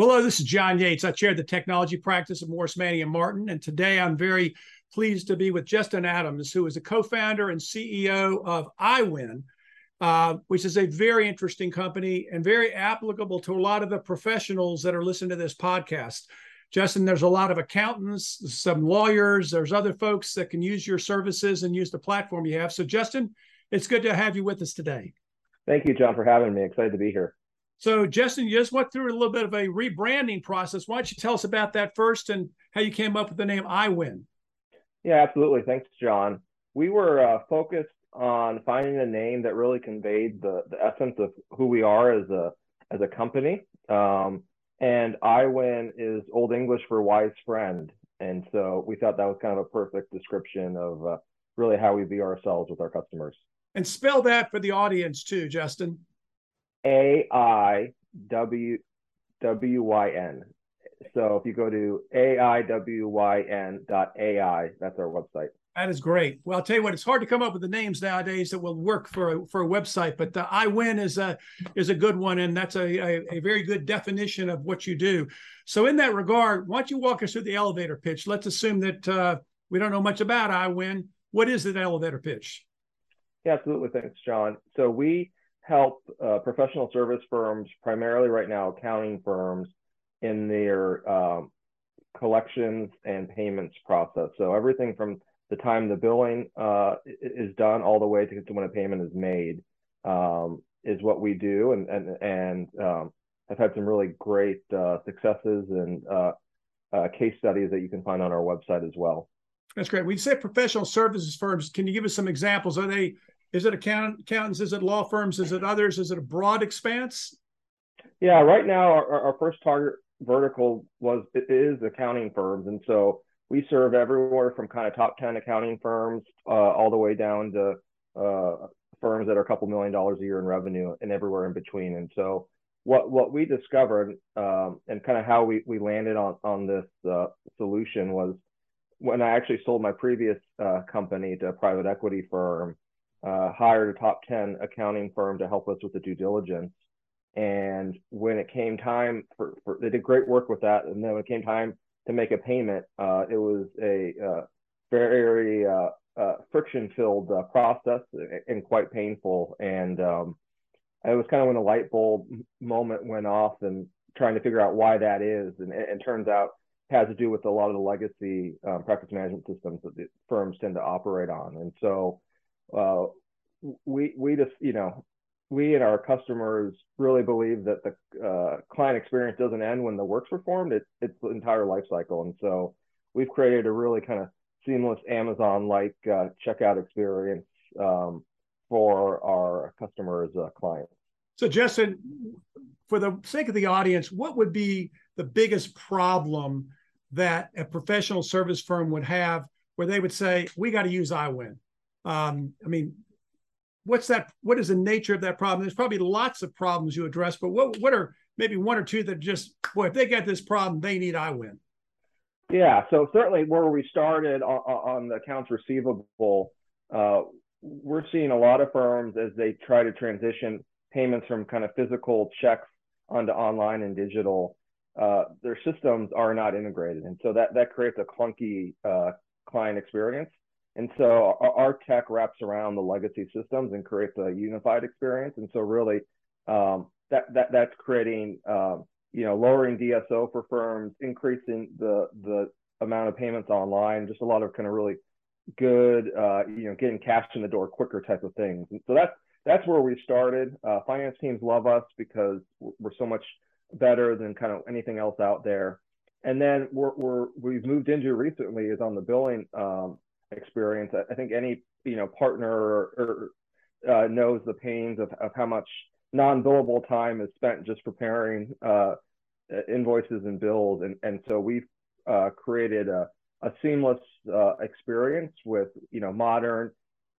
Hello, this is John Yates. I chair the technology practice at Morris Manning and Martin, and today I'm very pleased to be with Justin Adams, who is a co-founder and CEO of Aiwyn, uh, which is a very interesting company and very applicable to a lot of the professionals that are listening to this podcast. Justin, there's a lot of accountants, some lawyers, there's other folks that can use your services and use the platform you have. So, Justin, it's good to have you with us today. Thank you, John, for having me. Excited to be here. So, Justin, you just went through a little bit of a rebranding process. Why don't you tell us about that first and how you came up with the name Aiwyn? Yeah, absolutely. Thanks, John. We were uh, focused on finding a name that really conveyed the, the essence of who we are as a as a company. Um, and Aiwyn is Old English for wise friend, and so we thought that was kind of a perfect description of uh, really how we view ourselves with our customers. And spell that for the audience too, Justin. A I W W Y N. So if you go to aiwyn dot AI, that's our website. That is great. Well, I'll tell you what, it's hard to come up with the names nowadays that will work for a, for a website, but the Aiwyn is a is a good one, and that's a, a, a very good definition of what you do. So, in that regard, why don't you walk us through the elevator pitch? Let's assume that uh, we don't know much about Aiwyn. What is the elevator pitch? Yeah, absolutely. Thanks, John. So we help uh, professional service firms, primarily right now accounting firms, in their um, collections and payments process. So everything from the time the billing uh, is done all the way to when a payment is made um, is what we do, and and and um, I've had some really great uh, successes and uh, uh, case studies that you can find on our website as well. That's great. We say professional services firms. Can you give us some examples? Are they is it account, accountants? Is it law firms? Is it others? Is it a broad expanse? Yeah, right now our, our first target vertical was is accounting firms, and so we serve everywhere from kind of top ten accounting firms uh, all the way down to uh, firms that are a couple million dollars a year in revenue and everywhere in between. And so what what we discovered um, and kind of how we we landed on on this uh, solution was when I actually sold my previous uh, company to a private equity firm uh, hired a top 10 accounting firm to help us with the due diligence. And when it came time for, for they did great work with that. And then when it came time to make a payment, uh, it was a uh, very uh, uh, friction filled uh, process and quite painful. And um, it was kind of when a light bulb moment went off and trying to figure out why that is. And it, turns out has to do with a lot of the legacy um, practice management systems that the firms tend to operate on. And so uh, we we just you know we and our customers really believe that the uh, client experience doesn't end when the work's performed. It's it's the entire life cycle, and so we've created a really kind of seamless Amazon-like uh, checkout experience um, for our customers' uh, clients. So, Justin, for the sake of the audience, what would be the biggest problem that a professional service firm would have where they would say, "We got to use Aiwyn"? Um, I mean, what's that? What is the nature of that problem? There's probably lots of problems you address, but what what are maybe one or two that just boy, if they get this problem, they need Aiwyn. Yeah, so certainly where we started on, on the accounts receivable, uh, we're seeing a lot of firms as they try to transition payments from kind of physical checks onto online and digital. Uh, their systems are not integrated, and so that that creates a clunky uh, client experience. And so our, our, tech wraps around the legacy systems and creates a unified experience. And so really um, that, that that's creating um, you know lowering DSO for firms, increasing the the amount of payments online, just a lot of kind of really good uh, you know getting cash in the door quicker type of things. And so that's that's where we started. Uh, finance teams love us because we're so much better than kind of anything else out there. And then we're, we're we've moved into recently is on the billing um, experience. I think any you know partner or, uh, knows the pains of, of how much non-billable time is spent just preparing uh, invoices and bills, and and so we've uh, created a, a seamless uh, experience with you know modern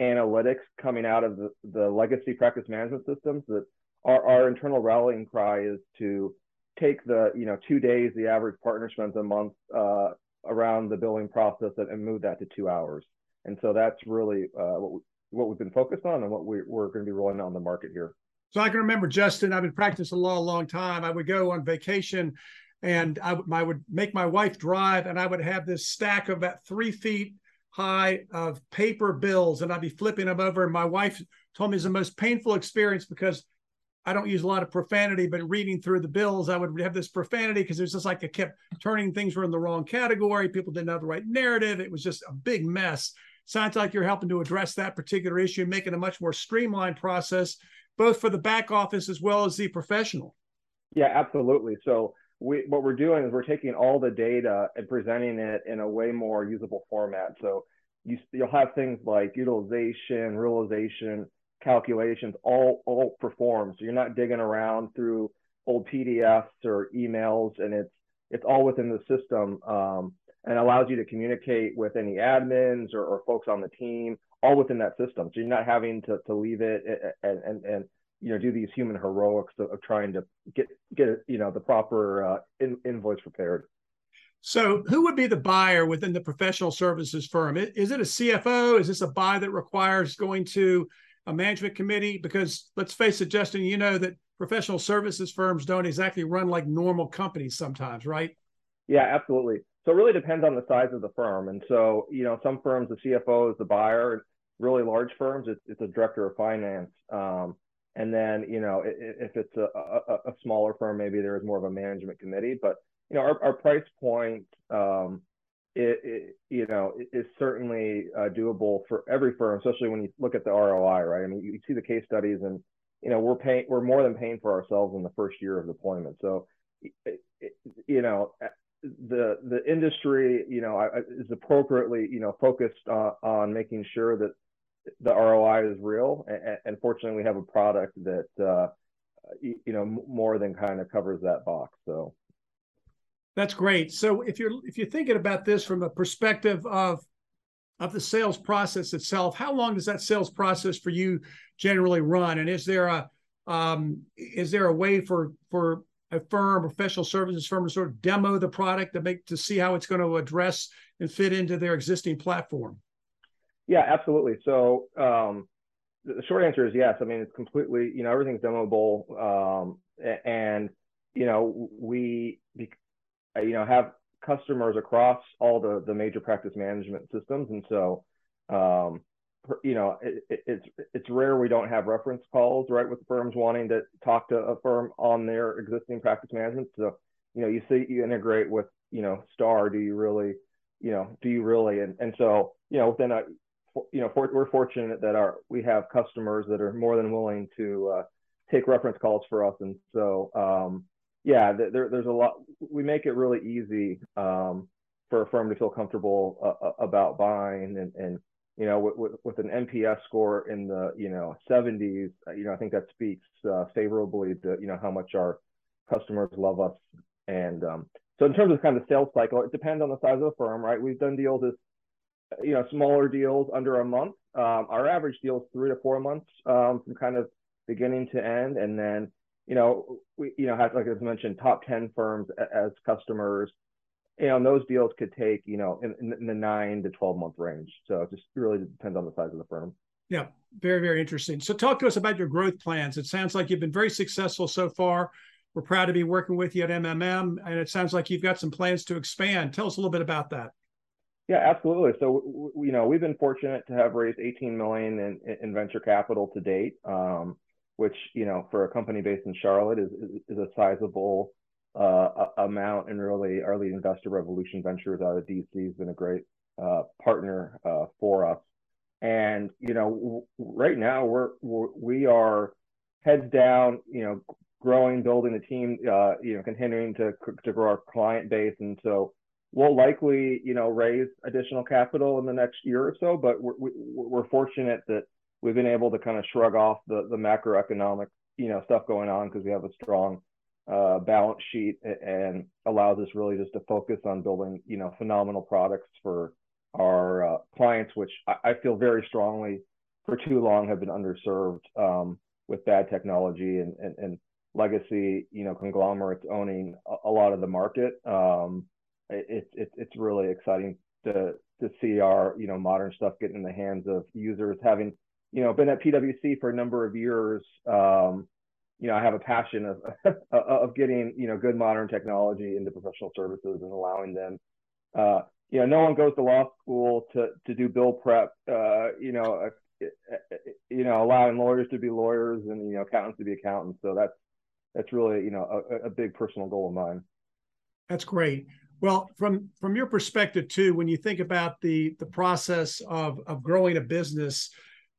analytics coming out of the, the legacy practice management systems that our, our internal rallying cry is to take the you know two days the average partner spends a month uh, around the billing process and, move that to two hours. And so that's really uh, what, we, what we've been focused on and what we, we're going to be rolling out on the market here. So I can remember, Justin, I've been practicing law a long time. I would go on vacation and I, I would make my wife drive and I would have this stack of about three feet high of paper bills and I'd be flipping them over. And my wife told me it's the most painful experience because I don't use a lot of profanity, but reading through the bills, I would have this profanity because it was just like I kept turning things were in the wrong category. People didn't have the right narrative. It was just a big mess. Sounds like you're helping to address that particular issue, making a much more streamlined process, both for the back office as well as the professional. Yeah, absolutely. So we, what we're doing is we're taking all the data and presenting it in a way more usable format. So you, you'll have things like utilization, realization, calculations all all performed. So you're not digging around through old PDFs or emails, and it's it's all within the system um, and allows you to communicate with any admins or, or, folks on the team, all within that system. So you're not having to to leave it and and, and you know do these human heroics of, of trying to get get you know the proper uh, in, invoice prepared. So, who would be the buyer within the professional services firm? Is it a CFO? Is this a buy that requires going to a management committee? Because let's face it, Justin, you know that professional services firms don't exactly run like normal companies sometimes, right? Yeah, absolutely. So it really depends on the size of the firm. And so, you know, some firms, the CFO is the buyer. Really large firms, it's, it's a director of finance. Um, and then, you know, if it's a, a, a, smaller firm, maybe there is more of a management committee. But, you know, our, our price point um, it, it, you know is certainly uh, doable for every firm, especially when you look at the ROI, right? I mean, you, see the case studies, and you know we're paying we're more than paying for ourselves in the first year of deployment. So, you know, the the industry, you know, is appropriately you know focused on, on making sure that the ROI is real, and, and fortunately, we have a product that uh, you know more than kind of covers that box. So. That's great. So if you're if you're thinking about this from a perspective of of the sales process itself, how long does that sales process for you generally run? And is there a um, is there a way for for a firm, professional services firm, to sort of demo the product to make to see how it's going to address and fit into their existing platform? Yeah, absolutely. So um, the short answer is yes. I mean, it's completely you know everything's demoable, um, and you know we you know have customers across all the the major practice management systems, and so um, you know it, it, it's it's rare we don't have reference calls right with firms wanting to talk to a firm on their existing practice management. So you know you see you integrate with you know Star. Do you really you know do you really and and so you know within a you know for, we're fortunate that our we have customers that are more than willing to uh, take reference calls for us, and so um, yeah, there, there's a lot. We make it really easy um, for a firm to feel comfortable uh, uh about buying, and, and you know, with, with, an NPS score in the you know 70s, uh, you know, I think that speaks uh, favorably to you know how much our customers love us. And um, so, in terms of kind of sales cycle, it depends on the size of the firm, right? We've done deals as you know smaller deals under a month. Um, our average deal is three to four months um, from kind of beginning to end, and then you know, we, you know, have, like I mentioned, top 10 firms as customers, you know, and those deals could take, you know, in, in the nine to 12 month range. So it just really depends on the size of the firm. Yeah, very, very interesting. So talk to us about your growth plans. It sounds like you've been very successful so far. We're proud to be working with you at MMM, and it sounds like you've got some plans to expand. Tell us a little bit about that. Yeah, absolutely. So, you know, we've been fortunate to have raised 18 million in, in venture capital to date. Um, which you know for a company based in Charlotte is is, a sizable uh, amount. And really, our lead investor, Revolution Ventures out of DC, has been a great uh, partner uh, for us. And you know, right now we're, we're we are heads down, you know, growing, building the team, uh, you know, continuing to to grow our client base, and so we'll likely, you know, raise additional capital in the next year or so. But we're we're fortunate that we've been able to kind of shrug off the the macroeconomic you know stuff going on because we have a strong uh, balance sheet and allows us really just to focus on building you know phenomenal products for our uh, clients, which I, I, feel very strongly for too long have been underserved um, with bad technology and, and, and legacy you know conglomerates owning a, a lot of the market. Um, it, it, it's really exciting to to see our you know modern stuff get in the hands of users having you know, been at PwC for a number of years, um, you know, I have a passion of of getting you know good modern technology into professional services and allowing them. Uh, you know, no one goes to law school to to do bill prep. Uh, you know, uh, you know, allowing lawyers to be lawyers and you know accountants to be accountants. So that's that's really you know a, a big personal goal of mine. That's great. Well, from from your perspective too, when you think about the the process of of growing a business,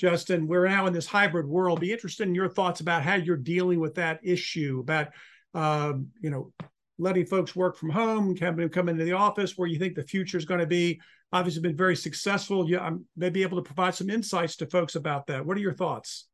Justin, we're now in this hybrid world. Be interested in your thoughts about how you're dealing with that issue about um, you know letting folks work from home, them come into the office, where you think the future is going to be. Obviously, been very successful. You I may be able to provide some insights to folks about that. What are your thoughts?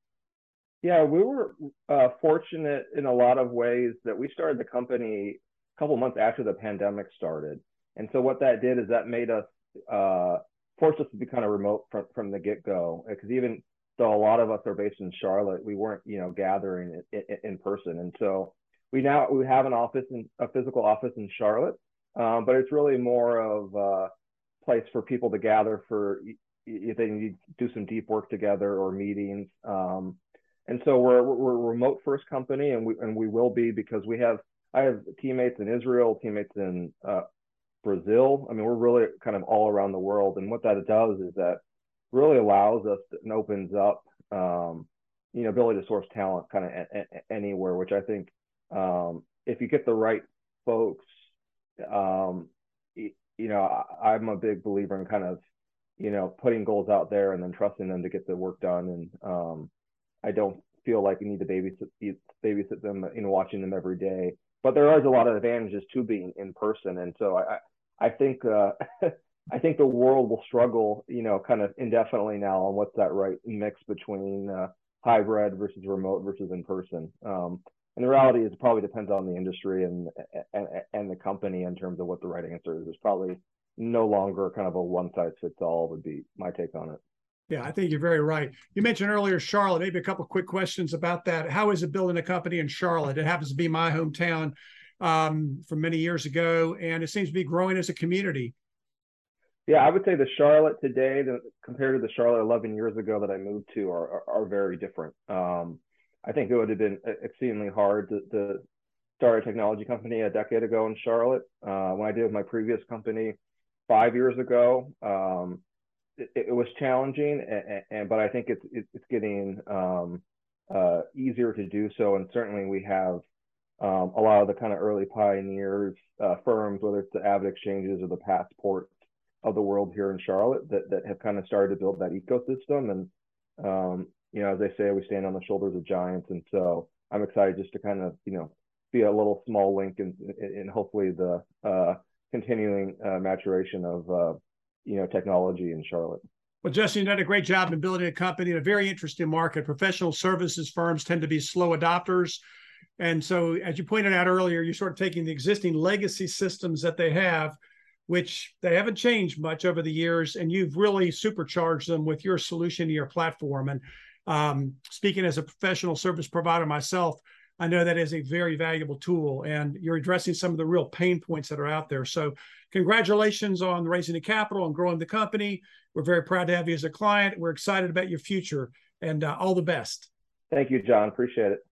Yeah, we were uh, fortunate in a lot of ways that we started the company a couple months after the pandemic started. And so what that did is that made us uh, forced us to be kind of remote from, from the get go. Because even though a lot of us are based in Charlotte, we weren't you know gathering in, in, in person. And so we now we have an office in a physical office in Charlotte, um, but it's really more of a place for people to gather for if they need to do some deep work together or meetings. Um, and so we're we're a remote first company, and we and we will be because we have I have teammates in Israel, teammates in uh, Brazil. I mean, we're really kind of all around the world. And what that does is that really allows us and opens up, um, you know, ability to source talent kind of a- a- anywhere, which I think um, if you get the right folks, um, you know, I, I'm a big believer in kind of, you know, putting goals out there and then trusting them to get the work done. And um, I don't feel like you need to babysit babysit them, you know, watching them every day but there is a lot of advantages to being in person, and so I I think uh, I think the world will struggle, you know, kind of indefinitely now on what's that right mix between uh, hybrid versus remote versus in person. Um, and the reality is, it probably depends on the industry and, and and the company in terms of what the right answer is. There's probably no longer kind of a one size fits all would be my take on it. Yeah, I think you're very right. You mentioned earlier Charlotte. Maybe a couple quick questions about that. How is it building a company in Charlotte? It happens to be my hometown um, from many years ago, and it seems to be growing as a community. Yeah, I would say the Charlotte today, the, compared to the Charlotte 11 years ago that I moved to, are are, are very different. Um, I think it would have been exceedingly hard to, to, start a technology company a decade ago in Charlotte. Uh, when I did with my previous company five years ago, um, it, it, was challenging, and, and, but I think it's it's getting um, uh, easier to do so. And certainly, we have um, a lot of the kind of early pioneers uh, firms, whether it's the AvidXchanges or the Passports of the world here in Charlotte, that that have kind of started to build that ecosystem. And um, you know, as they say, we stand on the shoulders of giants. And so I'm excited just to kind of you know be a little small link in in, hopefully the uh, continuing uh, maturation of uh, you know technology in Charlotte. Well, Justin, you did a great job in building a company in a very interesting market. Professional services firms tend to be slow adopters. And so, as you pointed out earlier, you're sort of taking the existing legacy systems that they have, which they haven't changed much over the years, and you've really supercharged them with your solution to your platform. And um, speaking as a professional service provider myself, I know that is a very valuable tool, and you're addressing some of the real pain points that are out there. So, congratulations on raising the capital and growing the company. We're very proud to have you as a client. We're excited about your future, and uh, all the best. Thank you, John. Appreciate it.